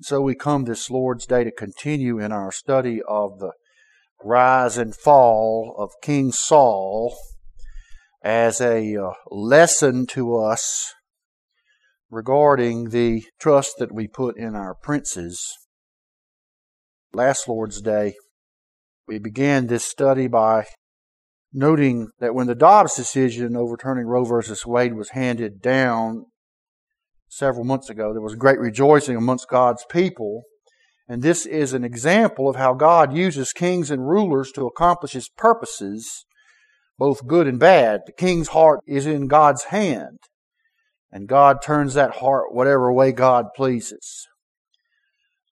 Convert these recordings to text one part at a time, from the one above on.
So we come this Lord's Day to continue in our study of the rise and fall of King Saul as a uh, lesson to us regarding the trust that we put in our princes. Last Lord's Day, we began this study by noting that when the Dobbs decision overturning Roe versus Wade was handed down several months ago, there was great rejoicing amongst God's people. And this is an example of how God uses kings and rulers to accomplish his purposes, both good and bad. The king's heart is in God's hand, and God turns that heart whatever way God pleases.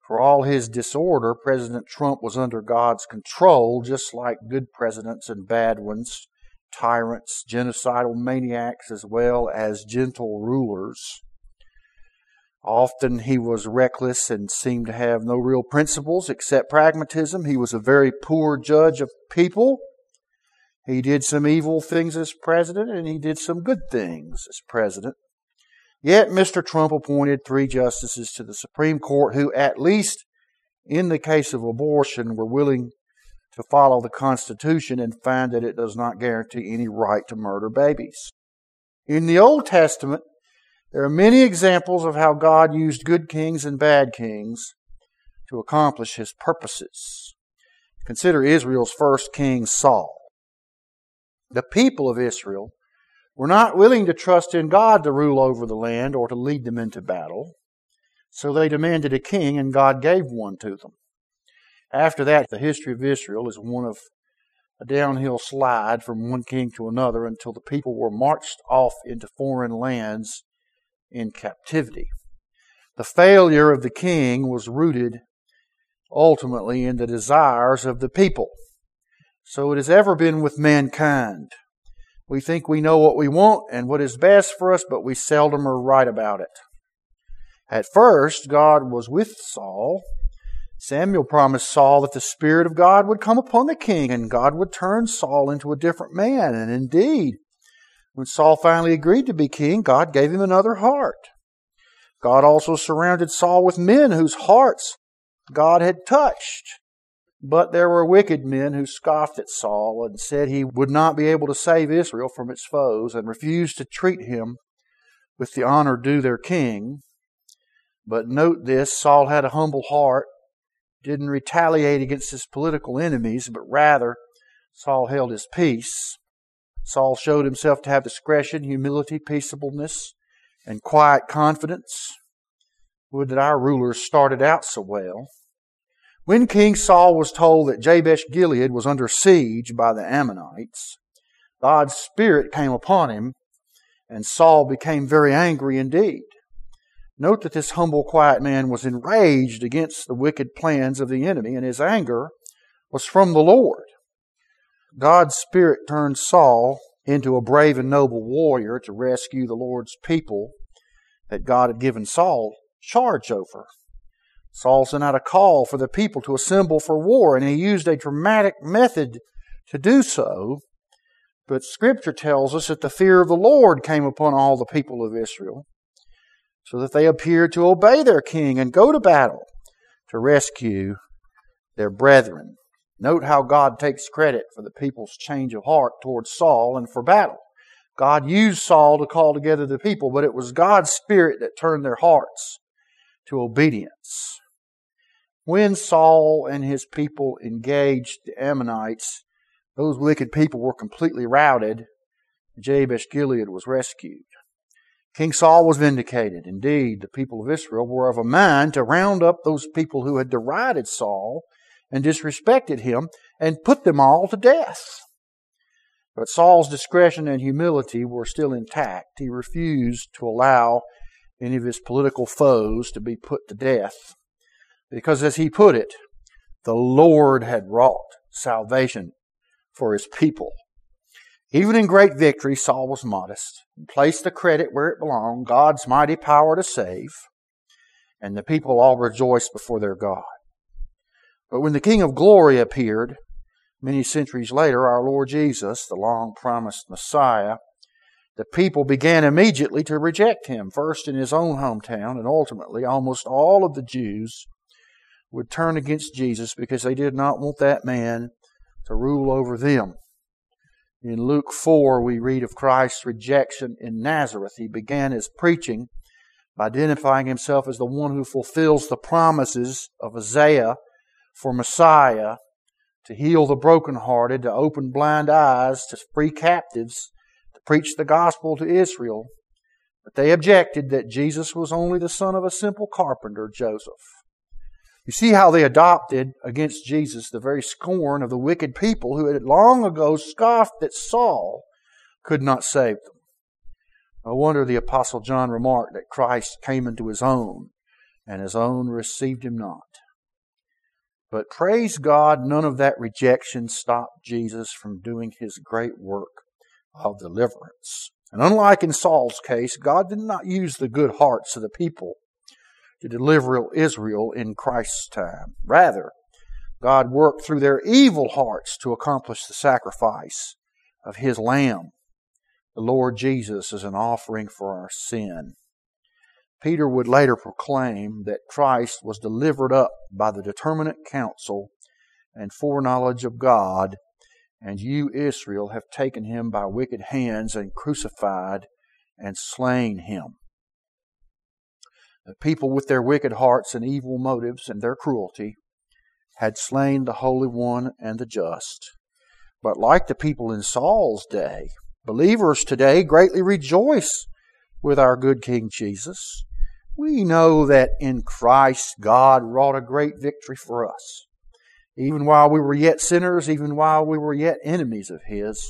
For all his disorder, President Trump was under God's control, just like good presidents and bad ones, tyrants, genocidal maniacs, as well as gentle rulers. Often he was reckless and seemed to have no real principles except pragmatism. He was a very poor judge of people. He did some evil things as president and he did some good things as president. Yet Mr. Trump appointed three justices to the Supreme Court who, at least in the case of abortion, were willing to follow the Constitution and find that it does not guarantee any right to murder babies. In the Old Testament, there are many examples of how God used good kings and bad kings to accomplish his purposes. Consider Israel's first king, Saul. The people of Israel were not willing to trust in God to rule over the land or to lead them into battle, so they demanded a king, and God gave one to them. After that, the history of Israel is one of a downhill slide from one king to another until the people were marched off into foreign lands in captivity. The failure of the king was rooted ultimately in the desires of the people. So it has ever been with mankind. We think we know what we want and what is best for us, but we seldom are right about it. At first, God was with Saul. Samuel promised Saul that the Spirit of God would come upon the king and God would turn Saul into a different man. And indeed, when Saul finally agreed to be king, God gave him another heart. God also surrounded Saul with men whose hearts God had touched. But there were wicked men who scoffed at Saul and said he would not be able to save Israel from its foes and refused to treat him with the honor due their king. But note this Saul had a humble heart, didn't retaliate against his political enemies, but rather Saul held his peace. Saul showed himself to have discretion, humility, peaceableness, and quiet confidence. Would that our rulers started out so well. When King Saul was told that Jabesh Gilead was under siege by the Ammonites, God's Spirit came upon him, and Saul became very angry indeed. Note that this humble, quiet man was enraged against the wicked plans of the enemy, and his anger was from the Lord. God's Spirit turned Saul into a brave and noble warrior to rescue the Lord's people that God had given Saul charge over. Saul sent out a call for the people to assemble for war, and he used a dramatic method to do so. But Scripture tells us that the fear of the Lord came upon all the people of Israel, so that they appeared to obey their king and go to battle to rescue their brethren. Note how God takes credit for the people's change of heart towards Saul and for battle. God used Saul to call together the people, but it was God's Spirit that turned their hearts to obedience. When Saul and his people engaged the Ammonites, those wicked people were completely routed. Jabesh Gilead was rescued. King Saul was vindicated. Indeed, the people of Israel were of a mind to round up those people who had derided Saul and disrespected him and put them all to death. But Saul's discretion and humility were still intact. He refused to allow any of his political foes to be put to death. Because, as he put it, the Lord had wrought salvation for his people. Even in great victory, Saul was modest and placed the credit where it belonged God's mighty power to save. And the people all rejoiced before their God. But when the King of Glory appeared, many centuries later, our Lord Jesus, the long promised Messiah, the people began immediately to reject him, first in his own hometown, and ultimately almost all of the Jews would turn against Jesus because they did not want that man to rule over them. In Luke 4, we read of Christ's rejection in Nazareth. He began his preaching by identifying himself as the one who fulfills the promises of Isaiah for Messiah to heal the brokenhearted, to open blind eyes, to free captives, to preach the gospel to Israel. But they objected that Jesus was only the son of a simple carpenter, Joseph. You see how they adopted against Jesus the very scorn of the wicked people who had long ago scoffed that Saul could not save them. No wonder the Apostle John remarked that Christ came into his own, and his own received him not. But praise God, none of that rejection stopped Jesus from doing his great work of deliverance. And unlike in Saul's case, God did not use the good hearts of the people to deliver Israel in Christ's time. Rather, God worked through their evil hearts to accomplish the sacrifice of his Lamb, the Lord Jesus, as an offering for our sin. Peter would later proclaim that Christ was delivered up by the determinate counsel and foreknowledge of God, and you, Israel, have taken him by wicked hands and crucified and slain him. The people, with their wicked hearts and evil motives and their cruelty, had slain the Holy One and the just. But like the people in Saul's day, believers today greatly rejoice with our good King Jesus. We know that in Christ God wrought a great victory for us. Even while we were yet sinners, even while we were yet enemies of His.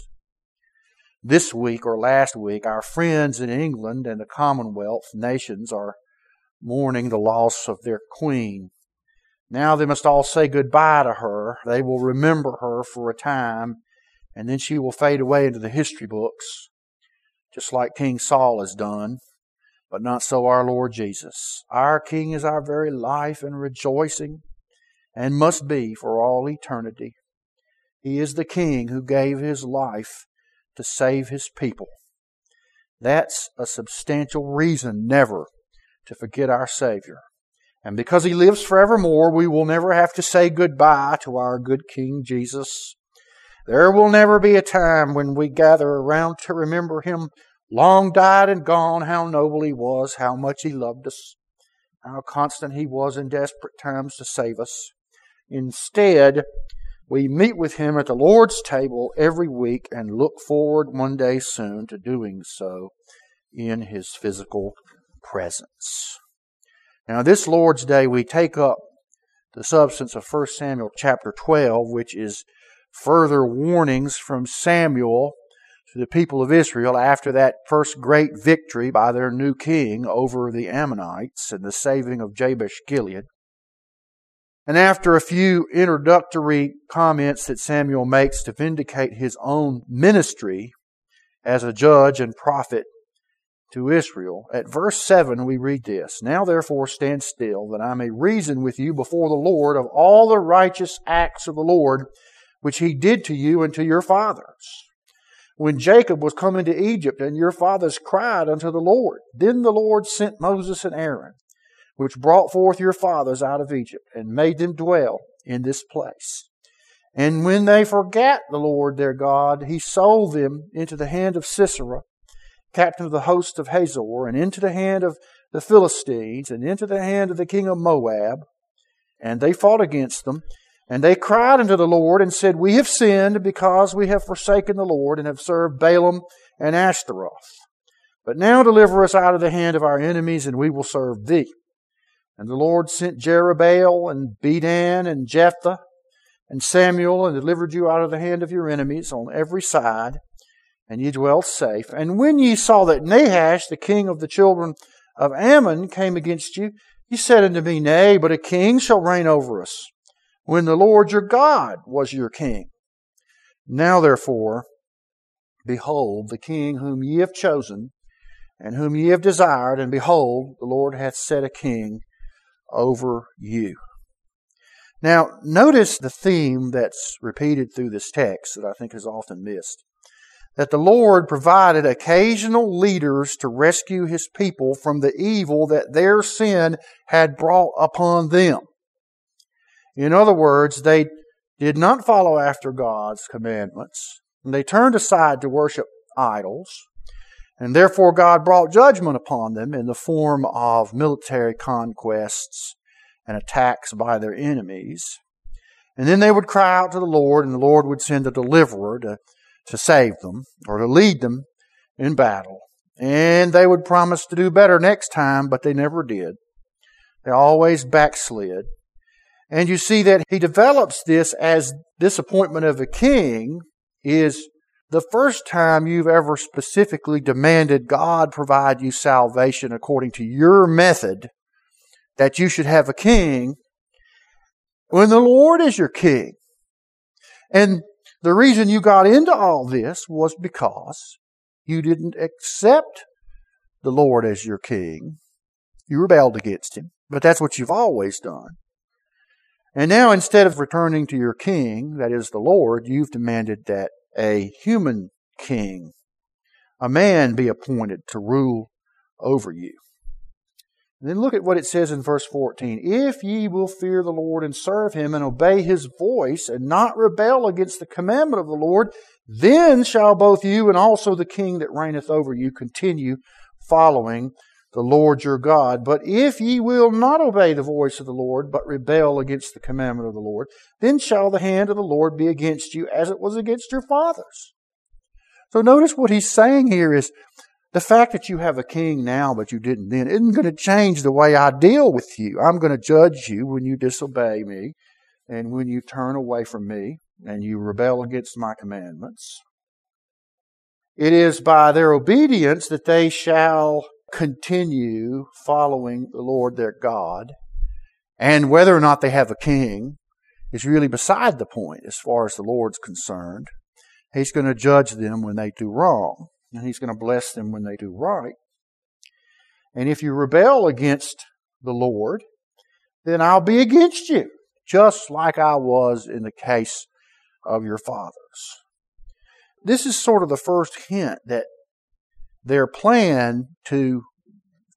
This week or last week, our friends in England and the Commonwealth nations are mourning the loss of their queen. Now they must all say goodbye to her. They will remember her for a time, and then she will fade away into the history books, just like King Saul has done. But not so our Lord Jesus. Our King is our very life and rejoicing, and must be for all eternity. He is the King who gave his life to save his people. That's a substantial reason never to forget our Savior. And because He lives forevermore, we will never have to say goodbye to our good King Jesus. There will never be a time when we gather around to remember Him long died and gone, how noble He was, how much He loved us, how constant He was in desperate times to save us. Instead, we meet with Him at the Lord's table every week and look forward one day soon to doing so in His physical presence. Now, this Lord's Day, we take up the substance of 1 Samuel chapter 12, which is further warnings from Samuel the people of Israel after that first great victory by their new king over the Ammonites and the saving of Jabesh Gilead. And after a few introductory comments that Samuel makes to vindicate his own ministry as a judge and prophet to Israel. At verse 7, we read this Now therefore stand still, that I may reason with you before the Lord of all the righteous acts of the Lord, which he did to you and to your fathers. When Jacob was come into Egypt, and your fathers cried unto the Lord, then the Lord sent Moses and Aaron, which brought forth your fathers out of Egypt, and made them dwell in this place. And when they forgat the Lord their God, he sold them into the hand of Sisera, captain of the host of Hazor, and into the hand of the Philistines, and into the hand of the king of Moab. And they fought against them. And they cried unto the Lord and said, We have sinned because we have forsaken the Lord and have served Baalim and Ashtaroth. But now deliver us out of the hand of our enemies, and we will serve thee. And the Lord sent Jerubbaal and Bedan and Jephthah and Samuel and delivered you out of the hand of your enemies on every side and ye dwelt safe. And when ye saw that Nahash, the king of the children of Ammon, came against you, ye said unto me, Nay, but a king shall reign over us, when the Lord your God was your king. Now therefore, behold, the king whom ye have chosen, and whom ye have desired, and behold, the Lord hath set a king over you. Now, notice the theme that's repeated through this text that I think is often missed. that the Lord provided occasional leaders to rescue his people from the evil that their sin had brought upon them. In other words, they did not follow after God's commandments, and they turned aside to worship idols, and therefore God brought judgment upon them in the form of military conquests and attacks by their enemies. And then they would cry out to the Lord, and the Lord would send a deliverer to, to save them or to lead them in battle. And they would promise to do better next time, but they never did. They always backslid. And you see that he develops this as disappointment of a king is the first time you've ever specifically demanded God provide you salvation according to your method, that you should have a king when the Lord is your king. And the reason you got into all this was because you didn't accept the Lord as your king. You rebelled against him. But that's what you've always done. And now instead of returning to your king, that is the Lord, you've demanded that a human king, a man be appointed to rule over you. And then look at what it says in verse 14. If ye will fear the Lord and serve him and obey his voice and not rebel against the commandment of the Lord, then shall both you and also the king that reigneth over you continue following the Lord your God. But if ye will not obey the voice of the Lord, but rebel against the commandment of the Lord, then shall the hand of the Lord be against you as it was against your fathers. So notice what he's saying here is the fact that you have a king now, but you didn't then, isn't going to change the way I deal with you. I'm going to judge you when you disobey me and when you turn away from me and you rebel against my commandments. It is by their obedience that they shall continue following the Lord their God. And whether or not they have a king is really beside the point as far as the Lord's concerned. He's going to judge them when they do wrong, and He's going to bless them when they do right. And if you rebel against the Lord, then I'll be against you, just like I was in the case of your fathers. This is sort of the first hint that their plan to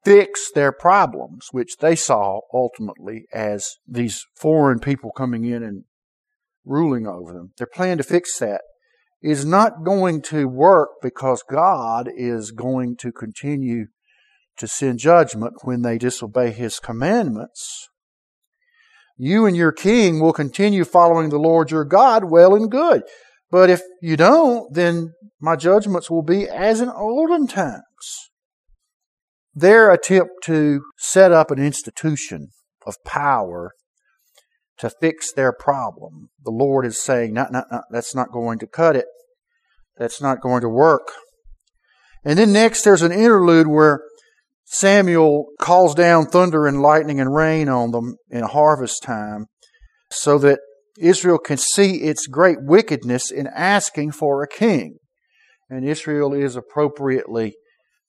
fix their problems, which they saw ultimately as these foreign people coming in and ruling over them. Their plan to fix that is not going to work because God is going to continue to send judgment when they disobey His commandments. You and your king will continue following the Lord your God well and good. But if you don't, then my judgments will be as in olden times. Their attempt to set up an institution of power to fix their problem, the Lord is saying, that's not going to cut it. That's not going to work. And then next there's an interlude where Samuel calls down thunder and lightning and rain on them in harvest time so that Israel can see its great wickedness in asking for a king. And Israel is appropriately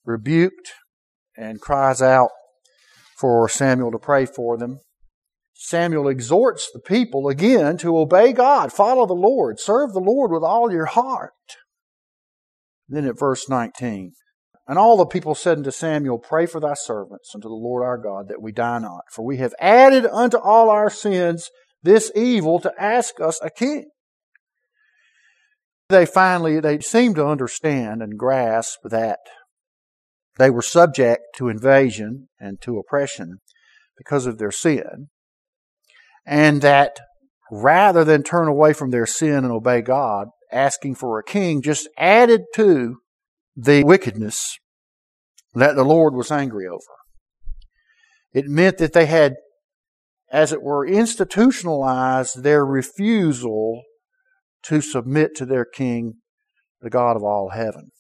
rebuked and cries out for Samuel to pray for them. Samuel exhorts the people again to obey God, follow the Lord, serve the Lord with all your heart. Then at verse 19, and all the people said unto Samuel, Pray for thy servants unto the Lord our God, that we die not. For we have added unto all our sins this evil to ask us a king. They finally, they seemed to understand and grasp that they were subject to invasion and to oppression because of their sin, and that rather than turn away from their sin and obey God, asking for a king just added to the wickedness that the Lord was angry over. It meant that they had as it were, institutionalized their refusal to submit to their king, the God of all heaven.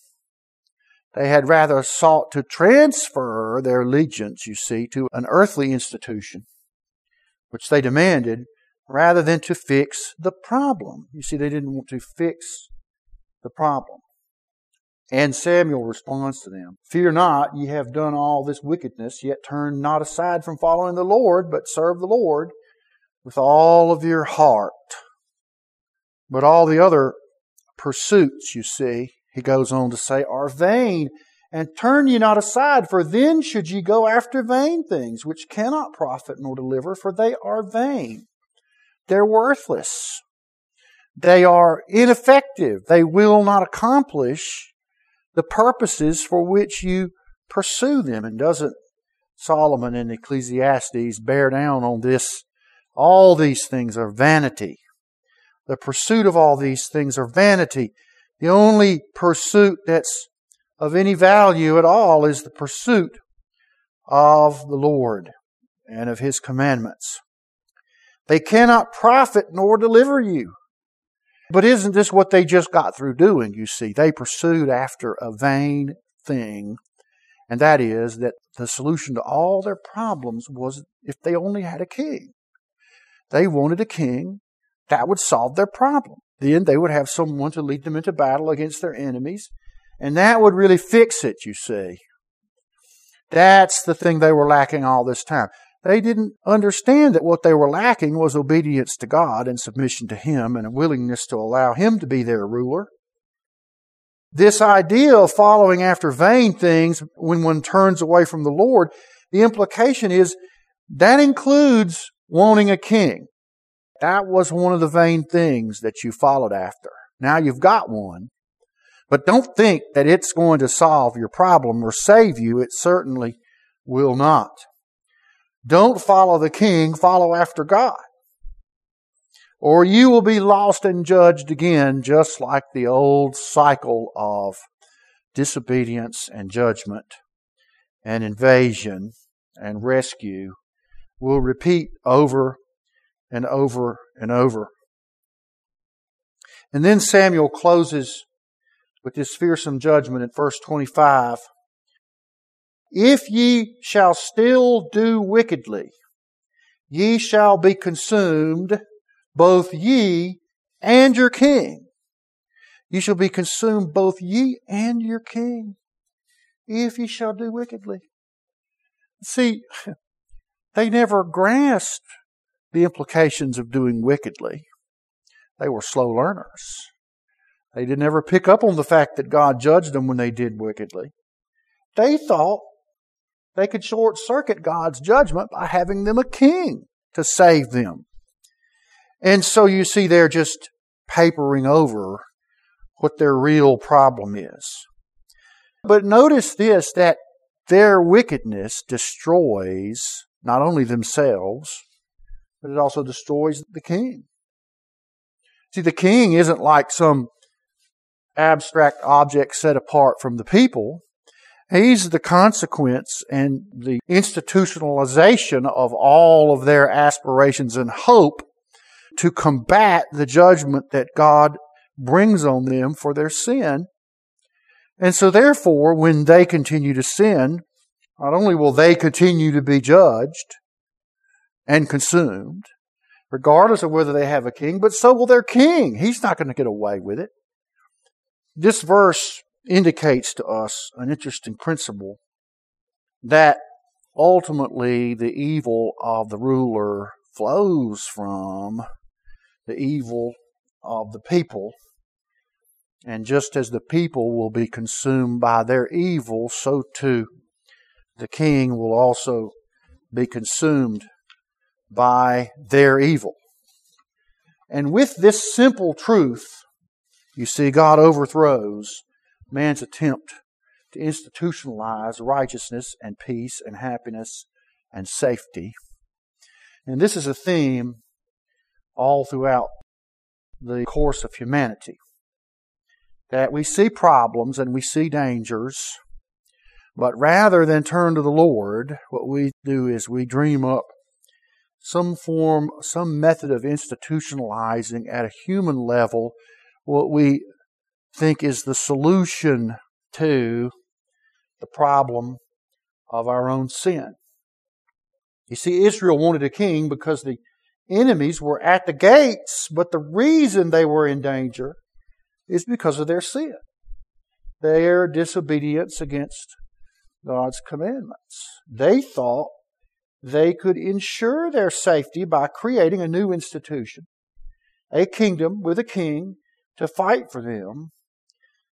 They had rather sought to transfer their allegiance, you see, to an earthly institution, which they demanded, rather than to fix the problem. You see, they didn't want to fix the problem. And Samuel responds to them, Fear not, ye have done all this wickedness, yet turn not aside from following the Lord, but serve the Lord with all of your heart. But all the other pursuits, you see, he goes on to say, are vain. And turn ye not aside, for then should ye go after vain things, which cannot profit nor deliver, for they are vain. They're worthless. They are ineffective. They will not accomplish the purposes for which you pursue them. And doesn't Solomon in Ecclesiastes bear down on this? All these things are vanity. The pursuit of all these things are vanity. The only pursuit that's of any value at all is the pursuit of the Lord and of His commandments. They cannot profit nor deliver you. But isn't this what they just got through doing? You see, they pursued after a vain thing, and that is that the solution to all their problems was if they only had a king. They wanted a king that would solve their problem. Then they would have someone to lead them into battle against their enemies, and that would really fix it, you see. That's the thing they were lacking all this time. They didn't understand that what they were lacking was obedience to God and submission to Him and a willingness to allow Him to be their ruler. This idea of following after vain things when one turns away from the Lord, the implication is that includes wanting a king. That was one of the vain things that you followed after. Now you've got one. But don't think that it's going to solve your problem or save you. It certainly will not. Don't follow the king, follow after God. Or you will be lost and judged again, just like the old cycle of disobedience and judgment and invasion and rescue will repeat over and over and over. And then Samuel closes with this fearsome judgment in verse 25. If ye shall still do wickedly, ye shall be consumed, both ye and your king. Ye shall be consumed, both ye and your king, if ye shall do wickedly. See, they never grasped the implications of doing wickedly. They were slow learners. They did never pick up on the fact that God judged them when they did wickedly. They thought they could short circuit God's judgment by having them a king to save them. And so you see, they're just papering over what their real problem is. But notice this that their wickedness destroys not only themselves, but it also destroys the king. See, the king isn't like some abstract object set apart from the people. He's the consequence and the institutionalization of all of their aspirations and hope to combat the judgment that God brings on them for their sin. And so therefore, when they continue to sin, not only will they continue to be judged and consumed, regardless of whether they have a king, but so will their king. He's not going to get away with it. This verse indicates to us an interesting principle that ultimately the evil of the ruler flows from the evil of the people. And just as the people will be consumed by their evil, so too the king will also be consumed by their evil. And with this simple truth, you see, God overthrows man's attempt to institutionalize righteousness and peace and happiness and safety. And this is a theme all throughout the course of humanity. That we see problems and we see dangers, but rather than turn to the Lord, what we do is we dream up some form, some method of institutionalizing at a human level what we think is the solution to the problem of our own sin. You see, Israel wanted a king because the enemies were at the gates, but the reason they were in danger is because of their sin, their disobedience against God's commandments. They thought they could ensure their safety by creating a new institution, a kingdom with a king to fight for them.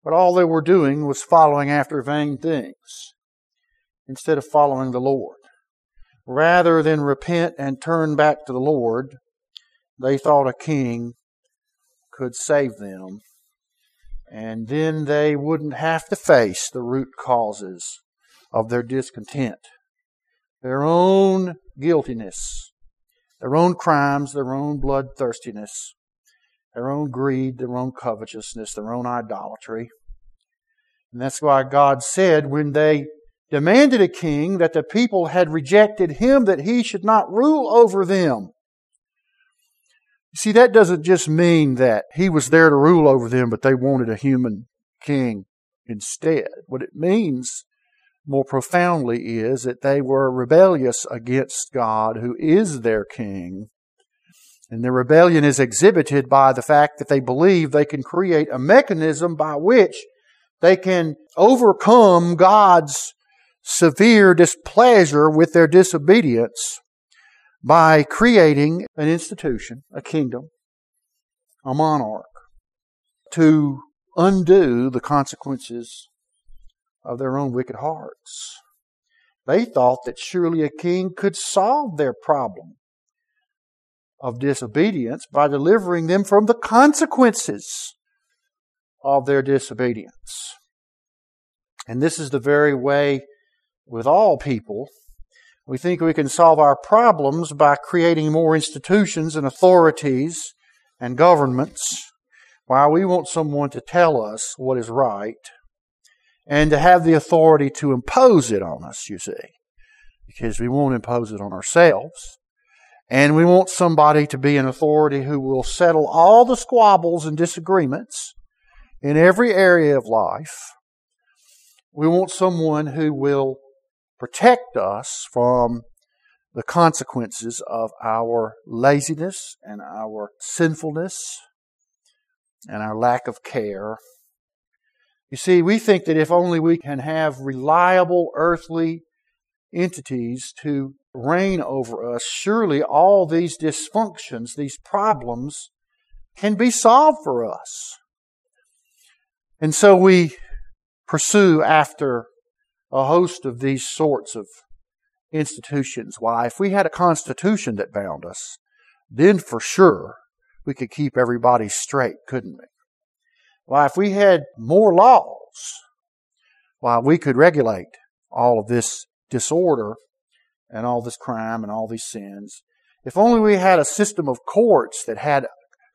But all they were doing was following after vain things instead of following the Lord. Rather than repent and turn back to the Lord, they thought a king could save them. And then they wouldn't have to face the root causes of their discontent. Their own guiltiness, their own crimes, their own bloodthirstiness, their own greed, their own covetousness, their own idolatry. And that's why God said when they demanded a king that the people had rejected him that he should not rule over them. See, that doesn't just mean that he was there to rule over them, but they wanted a human king instead. What it means more profoundly is that they were rebellious against God, who is their king. And their rebellion is exhibited by the fact that they believe they can create a mechanism by which they can overcome God's severe displeasure with their disobedience by creating an institution, a kingdom, a monarch, to undo the consequences of their own wicked hearts. They thought that surely a king could solve their problem of disobedience by delivering them from the consequences of their disobedience. And this is the very way with all people. We think we can solve our problems by creating more institutions and authorities and governments. Why we want someone to tell us what is right and to have the authority to impose it on us, you see, because we won't impose it on ourselves. And we want somebody to be an authority who will settle all the squabbles and disagreements in every area of life. We want someone who will protect us from the consequences of our laziness and our sinfulness and our lack of care. You see, we think that if only we can have reliable earthly entities to reign over us, surely all these dysfunctions, these problems, can be solved for us. And so we pursue after a host of these sorts of institutions. Why, if we had a constitution that bound us, then for sure we could keep everybody straight, couldn't we? Why, if we had more laws, why, we could regulate all of this disorder and all this crime and all these sins. If only we had a system of courts that had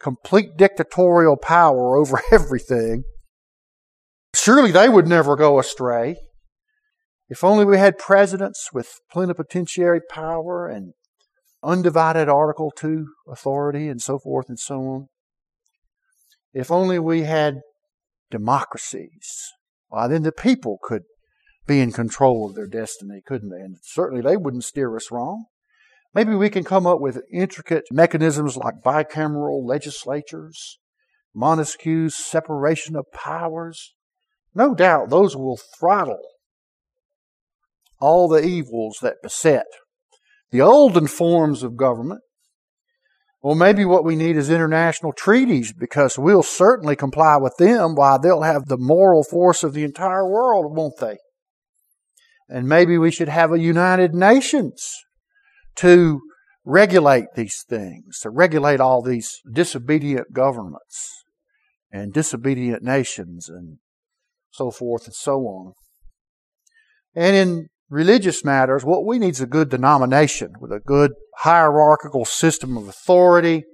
complete dictatorial power over everything, surely they would never go astray. If only we had presidents with plenipotentiary power and undivided Article 2 authority and so forth and so on. If only we had democracies, why then the people could be in control of their destiny, couldn't they? And certainly they wouldn't steer us wrong. Maybe we can come up with intricate mechanisms like bicameral legislatures, Montesquieu's separation of powers. No doubt those will throttle all the evils that beset the olden forms of government. Well, maybe what we need is international treaties because we'll certainly comply with them while they'll have the moral force of the entire world, won't they? And maybe we should have a United Nations to regulate these things, to regulate all these disobedient governments and disobedient nations and so forth and so on. And in religious matters, what we need is a good denomination with a good hierarchical system of authority.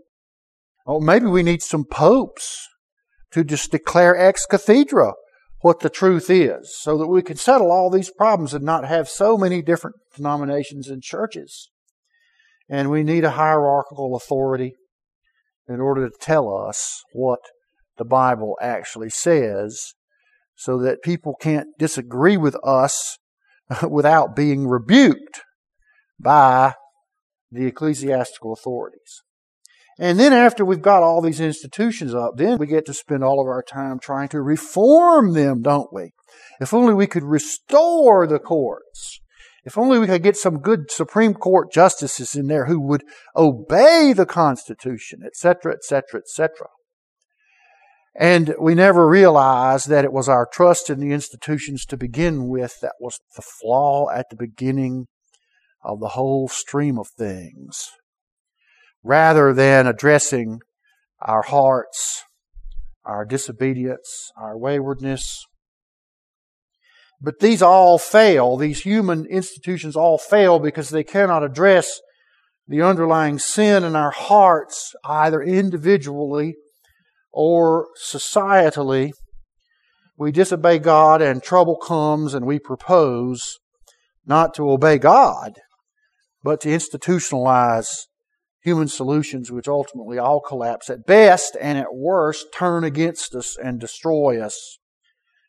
Or maybe we need some popes to just declare ex cathedra what the truth is so that we can settle all these problems and not have so many different denominations and churches. And we need a hierarchical authority in order to tell us what the Bible actually says so that people can't disagree with us without being rebuked by the ecclesiastical authorities. And then after we've got all these institutions up, then we get to spend all of our time trying to reform them, don't we? If only we could restore the courts. If only we could get some good Supreme Court justices in there who would obey the Constitution, etc., etc., etc. And we never realized that it was our trust in the institutions to begin with that was the flaw at the beginning of the whole stream of things. Rather than addressing our hearts, our disobedience, our waywardness. But these all fail. These human institutions all fail because they cannot address the underlying sin in our hearts, either individually or societally, we disobey God and trouble comes and we propose not to obey God, but to institutionalize human solutions which ultimately all collapse at best and at worst turn against us and destroy us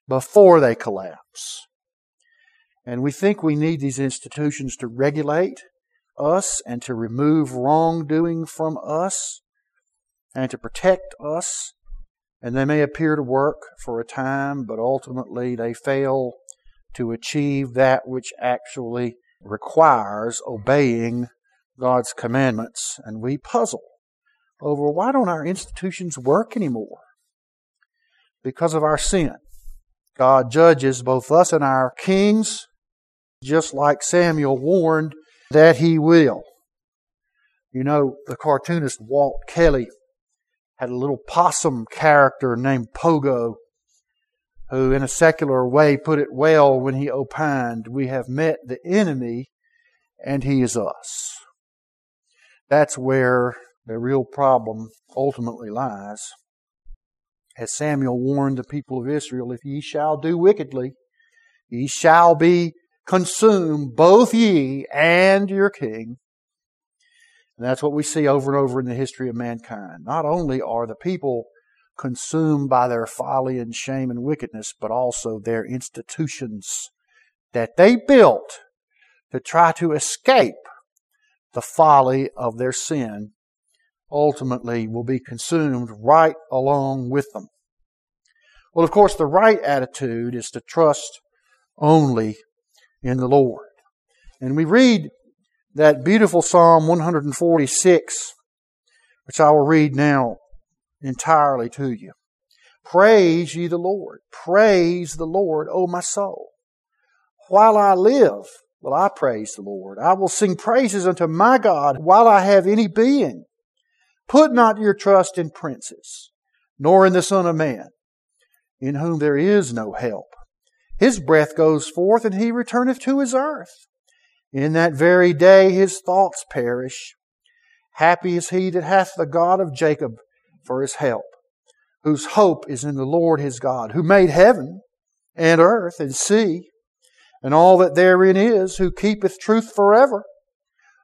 before they collapse. And we think we need these institutions to regulate us and to remove wrongdoing from us and to protect us. And they may appear to work for a time, but ultimately they fail to achieve that which actually requires obeying God's commandments. And we puzzle over why don't our institutions work anymore? Because of our sin. God judges both us and our kings, just like Samuel warned that he will. You know, the cartoonist Walt Kelly had a little possum character named Pogo, who in a secular way put it well when he opined, We have met the enemy, and he is us. That's where the real problem ultimately lies. As Samuel warned the people of Israel, if ye shall do wickedly, ye shall be consumed, both ye and your king. And that's what we see over and over in the history of mankind. Not only are the people consumed by their folly and shame and wickedness, but also their institutions that they built to try to escape the folly of their sin ultimately will be consumed right along with them. Well, of course, the right attitude is to trust only in the Lord. And we read that beautiful Psalm 146, which I will read now entirely to you. Praise ye the Lord. Praise the Lord, O my soul. While I live, will I praise the Lord. I will sing praises unto my God while I have any being. Put not your trust in princes, nor in the Son of Man, in whom there is no help. His breath goes forth, and he returneth to his earth. In that very day his thoughts perish. Happy is he that hath the God of Jacob for his help, whose hope is in the Lord his God, who made heaven and earth and sea, and all that therein is, who keepeth truth forever,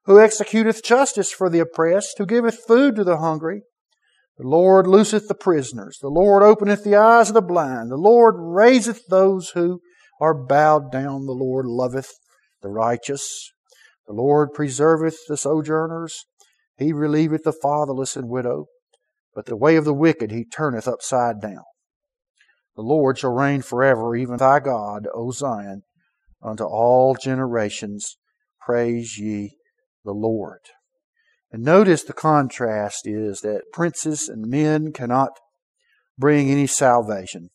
who executeth justice for the oppressed, who giveth food to the hungry. The Lord looseth the prisoners. The Lord openeth the eyes of the blind. The Lord raiseth those who are bowed down. The Lord loveth the righteous. The Lord preserveth the sojourners. He relieveth the fatherless and widow. But the way of the wicked he turneth upside down. The Lord shall reign forever, even thy God, O Zion, unto all generations. Praise ye the Lord. And notice the contrast is that princes and men cannot bring any salvation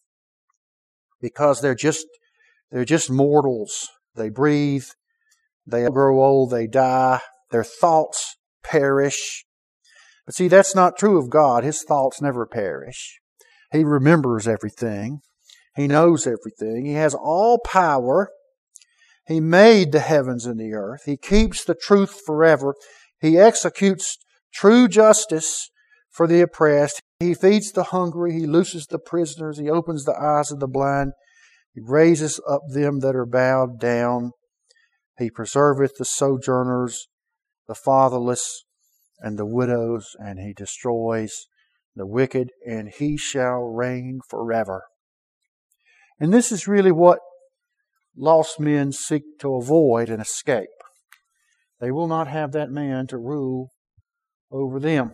because they're just they're just mortals they breathe, they grow old, they die, their thoughts perish. But see, that's not true of God. His thoughts never perish. He remembers everything. He knows everything. He has all power. He made the heavens and the earth. He keeps the truth forever. He executes true justice for the oppressed. He feeds the hungry. He looses the prisoners. He opens the eyes of the blind. He raises up them that are bowed down. He preserveth the sojourners, the fatherless, and the widows, and he destroys the wicked, and he shall reign forever. And this is really what lost men seek to avoid and escape. They will not have that man to rule over them.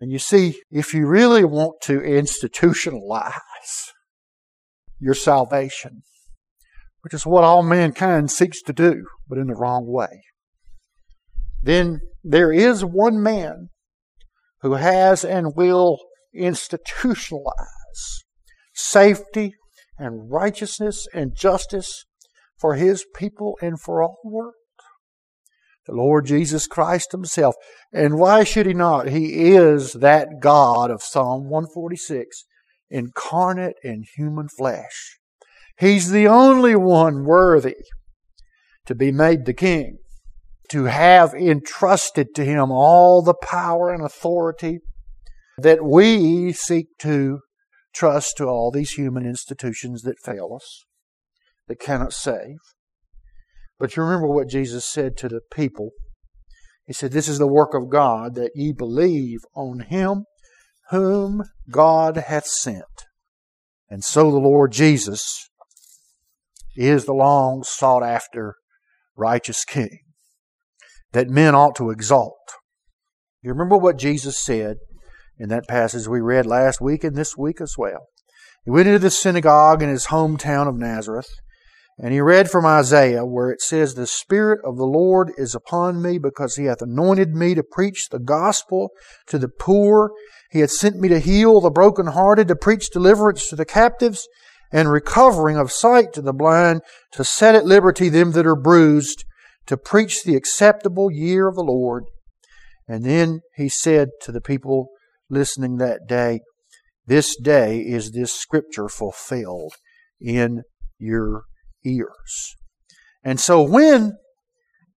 And you see, if you really want to institutionalize your salvation, which is what all mankind seeks to do, but in the wrong way, then there is one man who has and will institutionalize safety and righteousness and justice for His people and for all the world. The Lord Jesus Christ Himself. And why should He not? He is that God of Psalm 146, incarnate in human flesh. He's the only one worthy to be made the king, to have entrusted to Him all the power and authority that we seek to trust to all these human institutions that fail us, that cannot save. But you remember what Jesus said to the people. He said, This is the work of God, that ye believe on him whom God hath sent. And so the Lord Jesus is the long sought after righteous King that men ought to exalt. You remember what Jesus said in that passage we read last week and this week as well. He went into the synagogue in his hometown of Nazareth, and he read from Isaiah where it says, The Spirit of the Lord is upon me because he hath anointed me to preach the gospel to the poor. He hath sent me to heal the brokenhearted, to preach deliverance to the captives, and recovering of sight to the blind, to set at liberty them that are bruised, to preach the acceptable year of the Lord. And then he said to the people listening that day, This day is this scripture fulfilled in your ears. And so when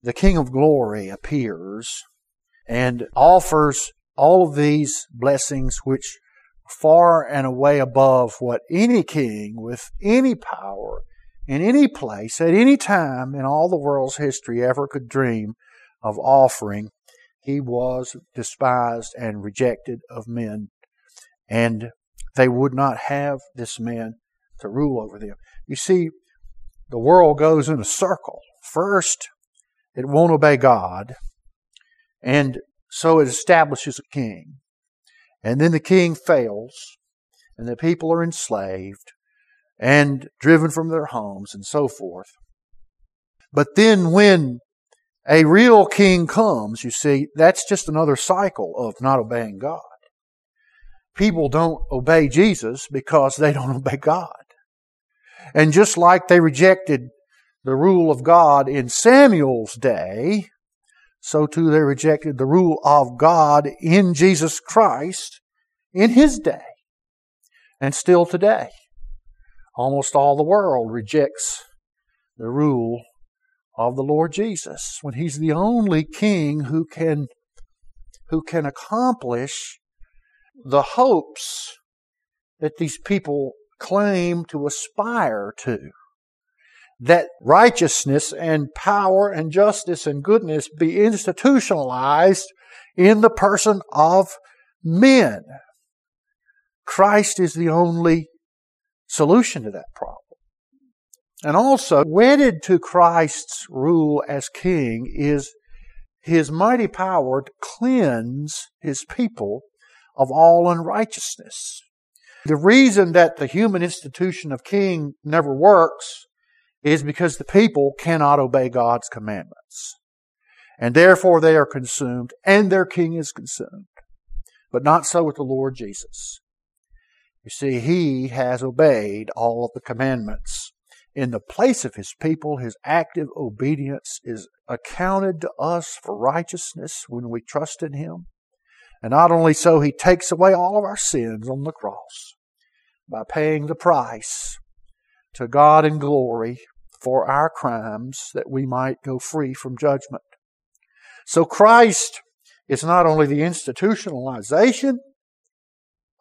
the King of Glory appears and offers all of these blessings, which far and away above what any king with any power in any place at any time in all the world's history ever could dream of offering, he was despised and rejected of men. And they would not have this man to rule over them. You see, the world goes in a circle. First, it won't obey God, and so it establishes a king. And then the king fails, and the people are enslaved and driven from their homes and so forth. But then when a real king comes, you see, that's just another cycle of not obeying God. People don't obey Jesus because they don't obey God. And just like they rejected the rule of God in Samuel's day, so too they rejected the rule of God in Jesus Christ in his day. And still today, almost all the world rejects the rule of the Lord Jesus when he's the only king who can who can accomplish the hopes that these people claim to aspire to that righteousness and power and justice and goodness be institutionalized in the person of men. Christ is the only solution to that problem. And also, wedded to Christ's rule as king is his mighty power to cleanse his people of all unrighteousness. The reason that the human institution of king never works is because the people cannot obey God's commandments. And therefore they are consumed, and their king is consumed. But not so with the Lord Jesus. You see, he has obeyed all of the commandments in the place of his people, his active obedience is accounted to us for righteousness when we trust in him. And not only so, he takes away all of our sins on the cross by paying the price to God in glory for our crimes that we might go free from judgment. So Christ is not only the institutionalization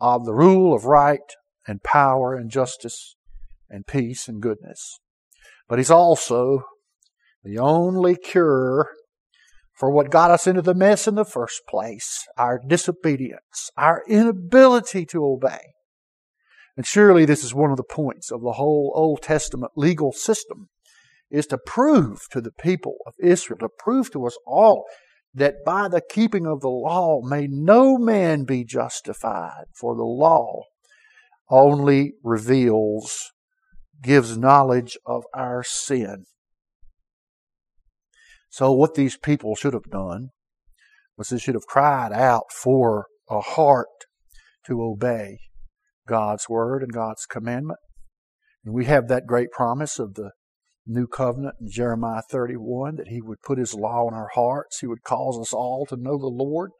of the rule of right and power and justice and peace and goodness. But He's also the only cure for what got us into the mess in the first place our disobedience, our inability to obey. And surely this is one of the points of the whole Old Testament legal system is to prove to the people of Israel, to prove to us all that by the keeping of the law may no man be justified, for the law only reveals gives knowledge of our sin. So, what these people should have done was they should have cried out for a heart to obey God's word and God's commandment. And we have that great promise of the new covenant in Jeremiah 31 that He would put His law in our hearts. He would cause us all to know the Lord.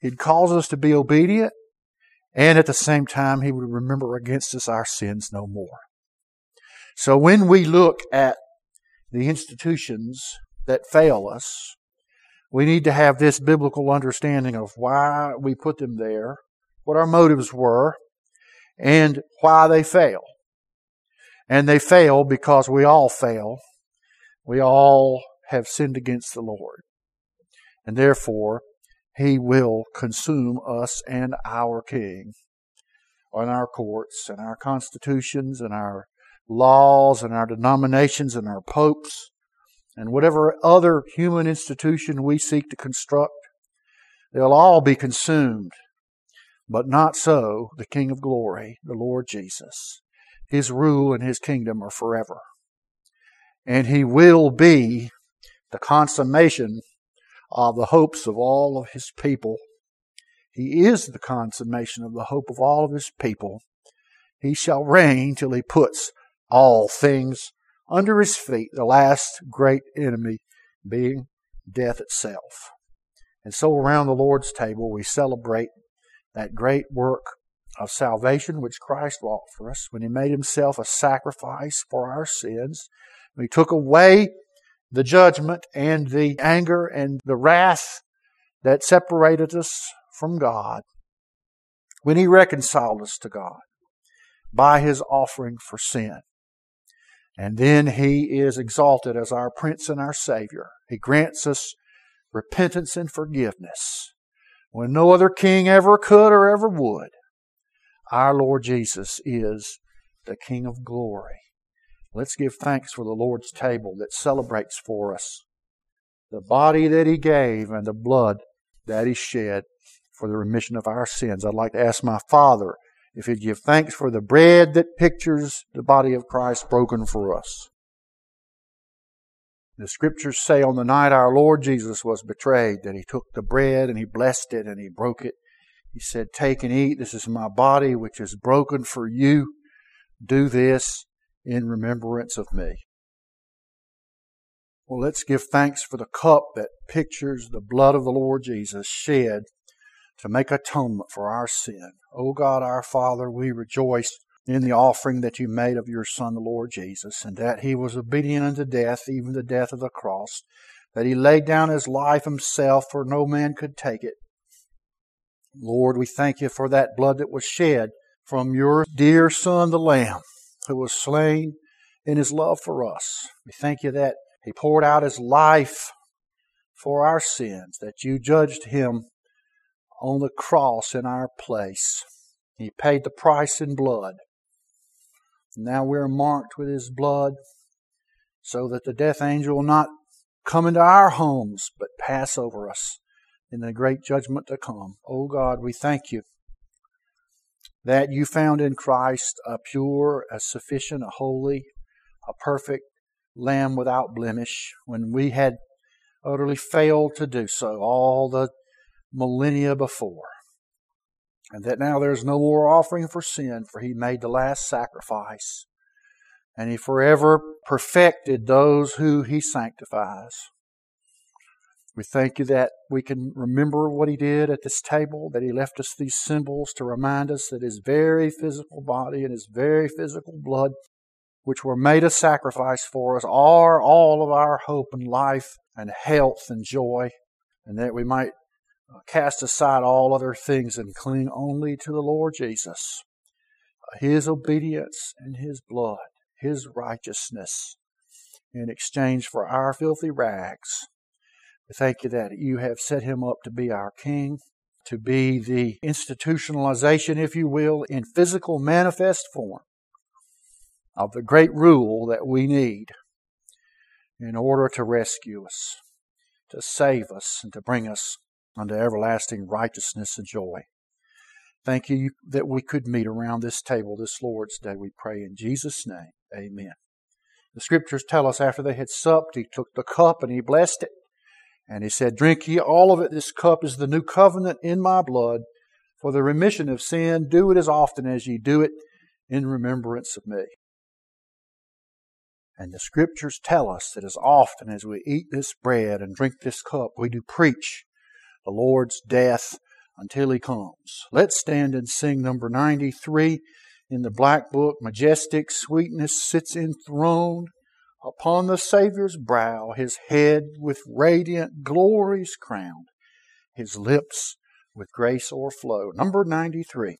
He'd cause us to be obedient. And at the same time, He would remember against us our sins no more. So when we look at the institutions that fail us, we need to have this biblical understanding of why we put them there, what our motives were, and why they fail. And they fail because we all fail. We all have sinned against the Lord. And therefore, He will consume us and our King and our courts and our constitutions and our laws and our denominations and our popes and whatever other human institution we seek to construct. They'll all be consumed. But not so the King of glory, the Lord Jesus. His rule and His kingdom are forever. And He will be the consummation of the hopes of all of His people. He is the consummation of the hope of all of His people. He shall reign till He puts all things under His feet, the last great enemy being death itself. And so around the Lord's table we celebrate that great work of salvation which Christ wrought for us when He made Himself a sacrifice for our sins. He took away the judgment and the anger and the wrath that separated us from God when He reconciled us to God by His offering for sin. And then He is exalted as our Prince and our Savior. He grants us repentance and forgiveness when no other king ever could or ever would. Our Lord Jesus is the King of glory. Let's give thanks for the Lord's table that celebrates for us the body that He gave and the blood that He shed for the remission of our sins. I'd like to ask my Father if He'd give thanks for the bread that pictures the body of Christ broken for us. The scriptures say on the night our Lord Jesus was betrayed that He took the bread and He blessed it and He broke it he said, Take and eat. This is my body, which is broken for you. Do this in remembrance of me. Well, let's give thanks for the cup that pictures the blood of the Lord Jesus shed to make atonement for our sin. O God, our Father, we rejoice in the offering that you made of your Son, the Lord Jesus, and that he was obedient unto death, even the death of the cross, that he laid down his life himself, for no man could take it, Lord, we thank you for that blood that was shed from your dear Son, the Lamb, who was slain in his love for us. We thank you that he poured out his life for our sins, that you judged him on the cross in our place. He paid the price in blood. Now we're marked with his blood so that the death angel will not come into our homes but pass over us in the great judgment to come. Oh God, we thank you that you found in Christ a pure, a sufficient, a holy, a perfect lamb without blemish when we had utterly failed to do so all the millennia before. And that now there's no more offering for sin, for he made the last sacrifice. And he forever perfected those who he sanctifies. We thank you that we can remember what he did at this table, that he left us these symbols to remind us that his very physical body and his very physical blood, which were made a sacrifice for us, are all of our hope and life and health and joy, and that we might Uh, cast aside all other things and cling only to the Lord Jesus, uh, his obedience and his blood, his righteousness in exchange for our filthy rags. We thank you that you have set him up to be our king, to be the institutionalization, if you will, in physical manifest form of the great rule that we need in order to rescue us, to save us, and to bring us unto everlasting righteousness and joy. Thank you that we could meet around this table this Lord's Day. We pray in Jesus' name. Amen. The scriptures tell us after they had supped, he took the cup and he blessed it. And he said, Drink ye all of it. This cup is the new covenant in my blood. for the remission of sin. Do it as often as ye do it in remembrance of me. And the scriptures tell us that as often as we eat this bread and drink this cup, we do preach the Lord's death until he comes. Let's stand and sing number 93 in the black book. Majestic sweetness sits enthroned upon the Savior's brow, his head with radiant glories crowned, his lips with grace o'erflow. Number 93.